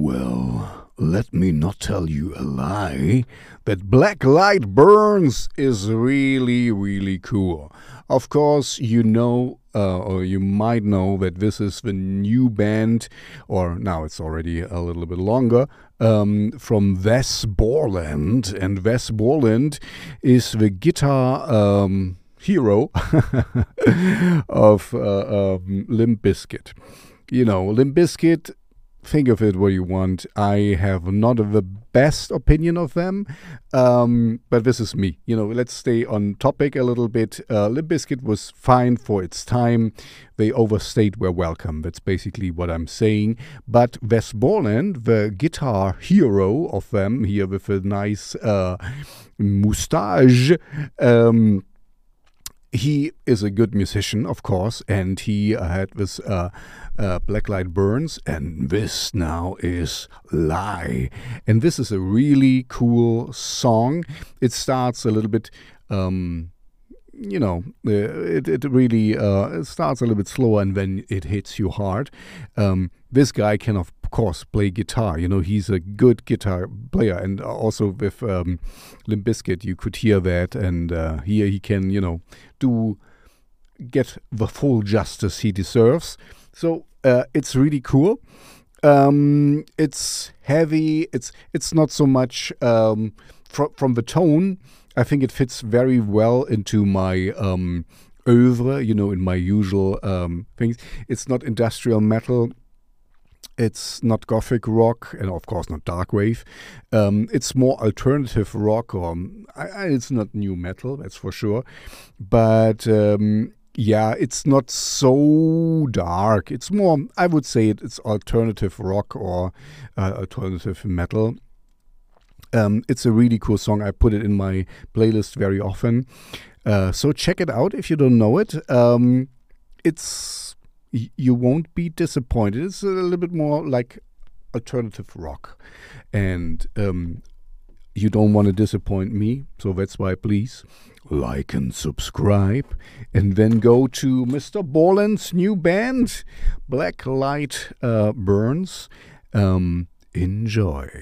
Well, let me not tell you a lie. That Black Light Burns is really, really cool. Of course, you know, uh, or you might know that this is the new band, or now it's already a little bit longer, um, from Wes Borland. And Wes Borland is the guitar. Um, hero of uh, um, Limp Bizkit. You know, Limp Bizkit think of it what you want. I have not the best opinion of them, um, but this is me. You know, let's stay on topic a little bit. Uh, Limp Bizkit was fine for its time. They overstayed their welcome. That's basically what I'm saying. But Wes Borland, the guitar hero of them, here with a nice uh, mustache. Um, he is a good musician, of course, and he had this uh, uh, Black Light Burns, and this now is Lie. And this is a really cool song. It starts a little bit. Um, you know, uh, it, it really uh, it starts a little bit slower and then it hits you hard. Um, this guy can, of course, play guitar. You know, he's a good guitar player. And also with um, Limp Bizkit, you could hear that. And uh, here he can, you know, do get the full justice he deserves. So uh, it's really cool. Um, it's heavy. It's it's not so much um, fr- from the tone I think it fits very well into my um, oeuvre, you know, in my usual um, things. It's not industrial metal. It's not gothic rock, and of course not dark wave. Um, it's more alternative rock, or I, it's not new metal, that's for sure. But um, yeah, it's not so dark. It's more, I would say, it, it's alternative rock or uh, alternative metal. Um, it's a really cool song. I put it in my playlist very often. Uh, so check it out if you don't know it. Um, it's you won't be disappointed. It's a little bit more like alternative rock, and um, you don't want to disappoint me. So that's why please like and subscribe, and then go to Mr. Borland's new band, Black Light uh, Burns. Um, enjoy.